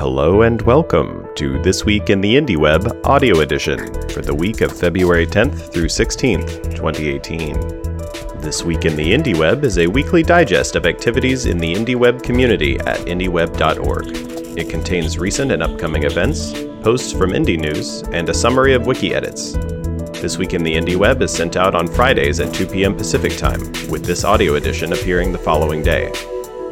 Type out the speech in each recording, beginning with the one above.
Hello and welcome to This Week in the Indie Web audio edition for the week of February 10th through 16th, 2018. This Week in the Indie Web is a weekly digest of activities in the Indie Web community at indieweb.org. It contains recent and upcoming events, posts from indie news, and a summary of wiki edits. This Week in the Indie Web is sent out on Fridays at 2 p.m. Pacific Time, with this audio edition appearing the following day.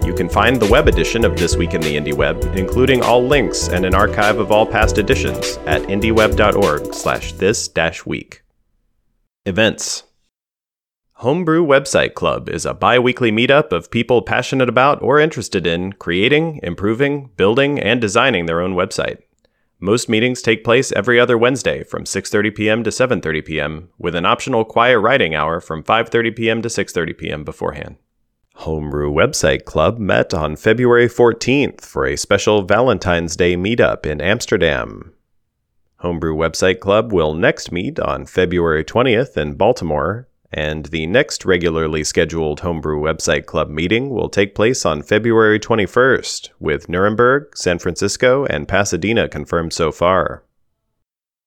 You can find the web edition of This Week in the Indie Web, including all links and an archive of all past editions, at indieweb.org slash this week. Events Homebrew Website Club is a bi weekly meetup of people passionate about or interested in creating, improving, building, and designing their own website. Most meetings take place every other Wednesday from 6:30 p.m. to 7:30 p.m. with an optional quiet writing hour from 5:30 p.m. to 6:30 p.m. beforehand. Homebrew Website Club met on February 14th for a special Valentine's Day meetup in Amsterdam. Homebrew Website Club will next meet on February 20th in Baltimore, and the next regularly scheduled Homebrew Website Club meeting will take place on February 21st, with Nuremberg, San Francisco, and Pasadena confirmed so far.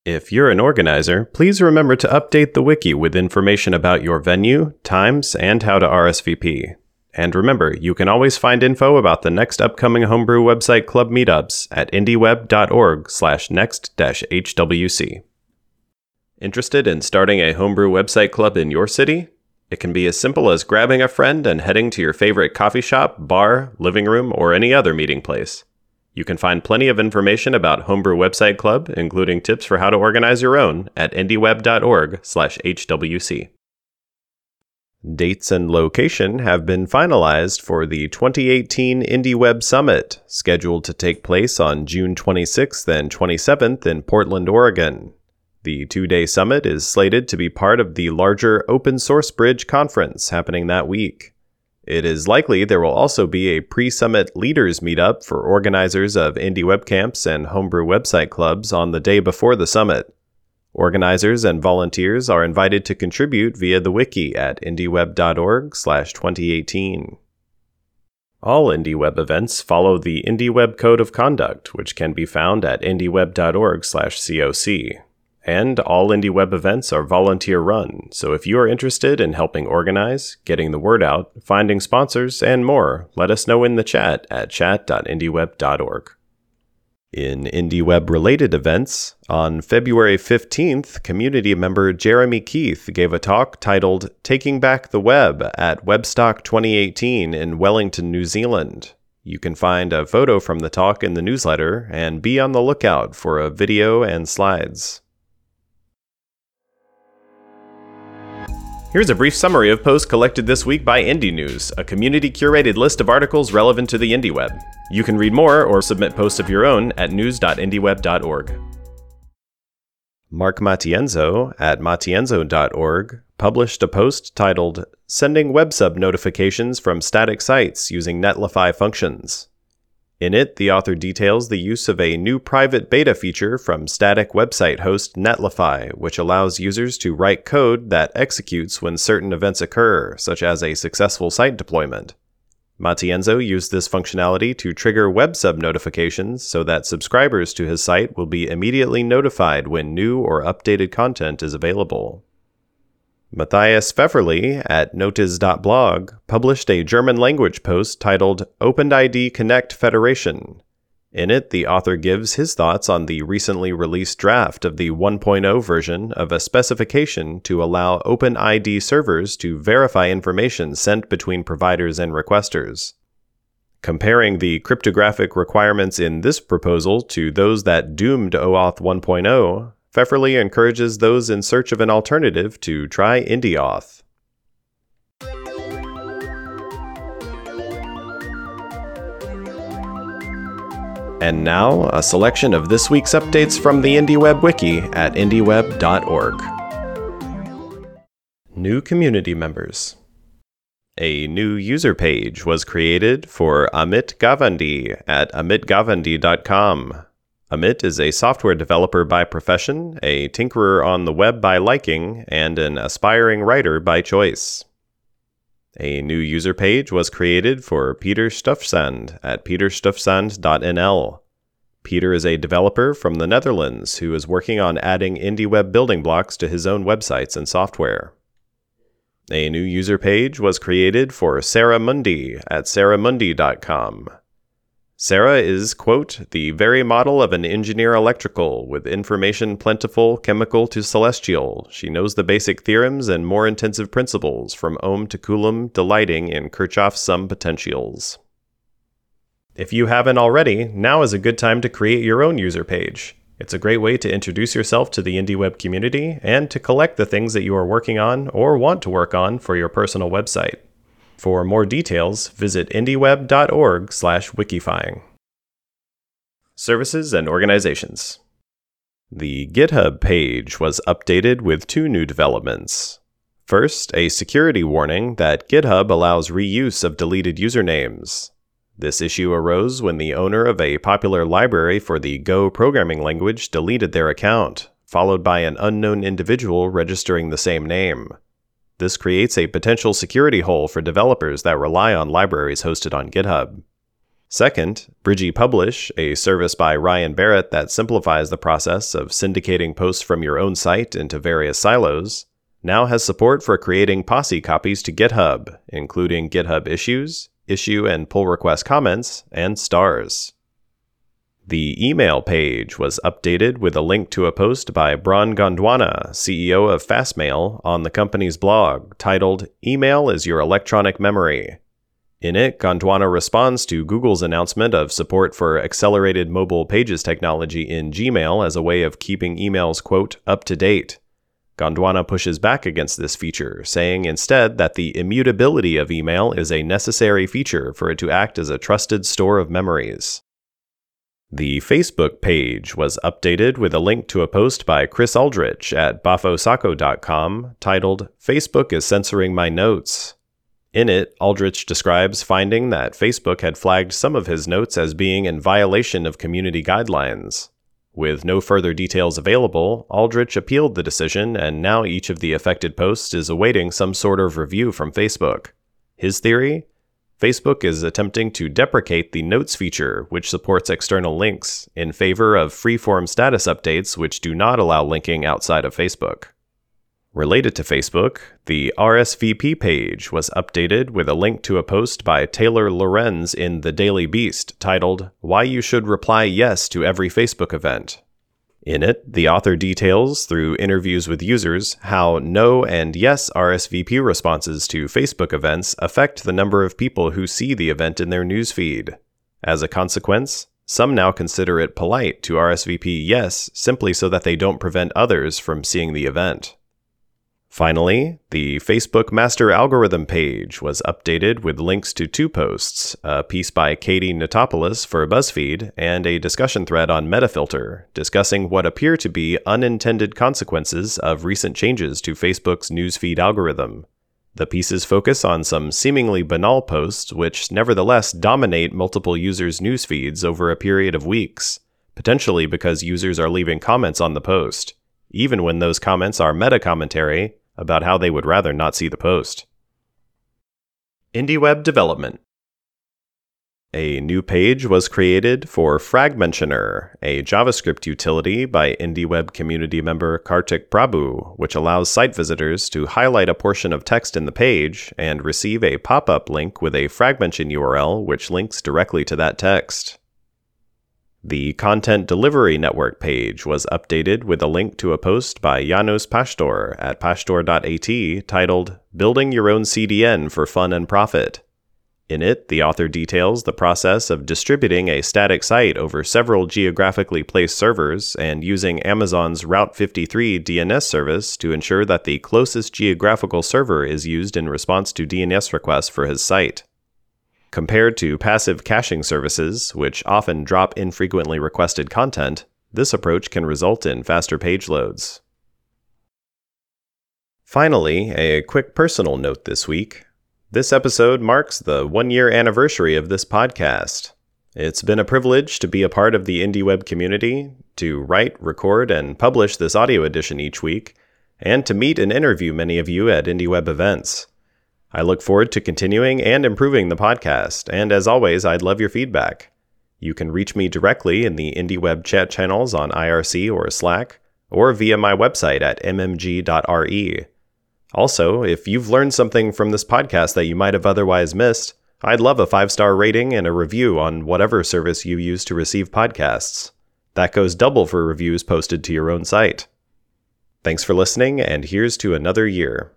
If you're an organizer, please remember to update the wiki with information about your venue, times, and how to RSVP. And remember, you can always find info about the next upcoming Homebrew website club meetups at indieweb.org slash next-hwc. Interested in starting a Homebrew website club in your city? It can be as simple as grabbing a friend and heading to your favorite coffee shop, bar, living room, or any other meeting place. You can find plenty of information about Homebrew Website Club, including tips for how to organize your own, at indieweb.org/hwc. Dates and location have been finalized for the 2018 IndieWeb Summit, scheduled to take place on June 26th and 27th in Portland, Oregon. The two day summit is slated to be part of the larger Open Source Bridge conference happening that week. It is likely there will also be a pre summit leaders meetup for organizers of indie webcamps and homebrew website clubs on the day before the summit. Organizers and volunteers are invited to contribute via the wiki at indieweb.org/2018. All IndieWeb events follow the IndieWeb Code of Conduct, which can be found at indieweb.org/coc. And all IndieWeb events are volunteer run, so if you are interested in helping organize, getting the word out, finding sponsors, and more, let us know in the chat at chat.indieweb.org. In IndieWeb related events, on February 15th, community member Jeremy Keith gave a talk titled Taking Back the Web at Webstock 2018 in Wellington, New Zealand. You can find a photo from the talk in the newsletter and be on the lookout for a video and slides. Here's a brief summary of posts collected this week by Indie News, a community curated list of articles relevant to the indie web. You can read more or submit posts of your own at news.indieweb.org. Mark Matienzo at matienzo.org published a post titled Sending Web Sub Notifications from Static Sites Using Netlify Functions. In it, the author details the use of a new private beta feature from static website host Netlify, which allows users to write code that executes when certain events occur, such as a successful site deployment. Matienzo used this functionality to trigger web sub notifications so that subscribers to his site will be immediately notified when new or updated content is available. Matthias Pfefferle at notiz.blog published a German language post titled OpenID Connect Federation. In it, the author gives his thoughts on the recently released draft of the 1.0 version of a specification to allow OpenID servers to verify information sent between providers and requesters. Comparing the cryptographic requirements in this proposal to those that doomed OAuth 1.0, Pfefferle encourages those in search of an alternative to try IndieAuth. And now, a selection of this week's updates from the IndieWeb Wiki at indieweb.org. New community members. A new user page was created for Amit Gawande at amitgawande.com. Amit is a software developer by profession, a tinkerer on the web by liking, and an aspiring writer by choice. A new user page was created for Peter Stuifzand at peterstuifzand.nl. Peter is a developer from the Netherlands who is working on adding IndieWeb building blocks to his own websites and software. A new user page was created for Sarah Mundi at sarahmundi.com. Sarah is, quote, the very model of an engineer electrical, with information plentiful, chemical to celestial. She knows the basic theorems and more intensive principles, from ohm to coulomb, delighting in Kirchhoff's sum potentials. If you haven't already, now is a good time to create your own user page. It's a great way to introduce yourself to the IndieWeb community and to collect the things that you are working on or want to work on for your personal website. For more details, visit indieweb.org/wikifying. Services and organizations. The GitHub page was updated with two new developments. First, a security warning that GitHub allows reuse of deleted usernames. This issue arose when the owner of a popular library for the Go programming language deleted their account, followed by an unknown individual registering the same name. This creates a potential security hole for developers that rely on libraries hosted on GitHub. Second, Bridgy Publish, a service by Ryan Barrett that simplifies the process of syndicating posts from your own site into various silos, now has support for creating posse copies to GitHub, including GitHub issues, issue and pull request comments, and stars. The email page was updated with a link to a post by Bron Gondwana, CEO of Fastmail, on the company's blog titled Email is Your Electronic Memory. In it, Gondwana responds to Google's announcement of support for accelerated mobile pages technology in Gmail as a way of keeping emails, quote, up to date. Gondwana pushes back against this feature, saying instead that the immutability of email is a necessary feature for it to act as a trusted store of memories. The Facebook page was updated with a link to a post by Chris Aldrich at boffosocko.com titled Facebook is Censoring My Notes. In it, Aldrich describes finding that Facebook had flagged some of his notes as being in violation of community guidelines. With no further details available, Aldrich appealed the decision, and now each of the affected posts is awaiting some sort of review from Facebook. His theory? Facebook is attempting to deprecate the Notes feature, which supports external links, in favor of freeform status updates, which do not allow linking outside of Facebook. Related to Facebook, the RSVP page was updated with a link to a post by Taylor Lorenz in The Daily Beast titled, Why You Should Reply Yes to Every Facebook Event. In it, the author details, through interviews with users, how no and yes RSVP responses to Facebook events affect the number of people who see the event in their newsfeed. As a consequence, some now consider it polite to RSVP yes simply so that they don't prevent others from seeing the event. Finally, the Facebook Master Algorithm page was updated with links to two posts a piece by Katie Notopoulos for BuzzFeed, and a discussion thread on Metafilter, discussing what appear to be unintended consequences of recent changes to Facebook's newsfeed algorithm. The pieces focus on some seemingly banal posts, which nevertheless dominate multiple users' news feeds over a period of weeks, potentially because users are leaving comments on the post, even when those comments are meta commentary about how they would rather not see the post. IndieWeb development. A new page was created for Fragmentioner, a JavaScript utility by IndieWeb community member Kartik Prabhu, which allows site visitors to highlight a portion of text in the page and receive a pop up link with a Fragmention URL which links directly to that text. The Content Delivery Network page was updated with a link to a post by Janos Pasztor at pasztor.at titled Building Your Own CDN for Fun and Profit. In it, the author details the process of distributing a static site over several geographically placed servers and using Amazon's Route 53 DNS service to ensure that the closest geographical server is used in response to DNS requests for his site. Compared to passive caching services, which often drop infrequently requested content, this approach can result in faster page loads. Finally, a quick personal note this week. This episode marks the one year anniversary of this podcast. It's been a privilege to be a part of the IndieWeb community, to write, record, and publish this audio edition each week, and to meet and interview many of you at IndieWeb events. I look forward to continuing and improving the podcast, and as always, I'd love your feedback. You can reach me directly in the IndieWeb chat channels on IRC or Slack, or via my website at mmg.re. Also, if you've learned something from this podcast that you might have otherwise missed, I'd love a five star rating and a review on whatever service you use to receive podcasts. That goes double for reviews posted to your own site. Thanks for listening, and here's to another year.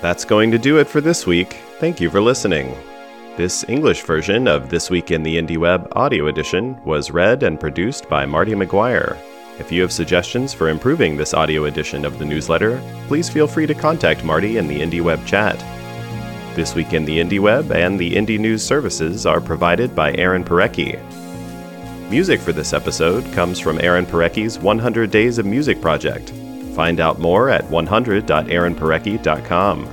That's going to do it for this week. Thank you for listening. This English version of This Week in the Indie Web audio edition was read and produced by Marty McGuire. If you have suggestions for improving this audio edition of the newsletter, please feel free to contact Marty in the Indie Web chat. This Week in the Indie Web and the Indie News services are provided by Aaron Parecki. Music for this episode comes from Aaron Parecki's 100 Days of Music project. Find out more at 100.aaronparecki.com.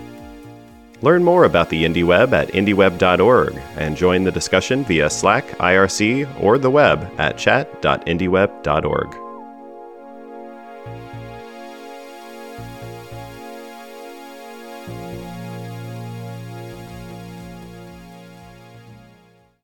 Learn more about the IndieWeb at indieweb.org and join the discussion via Slack, IRC, or the web at chat.indieweb.org.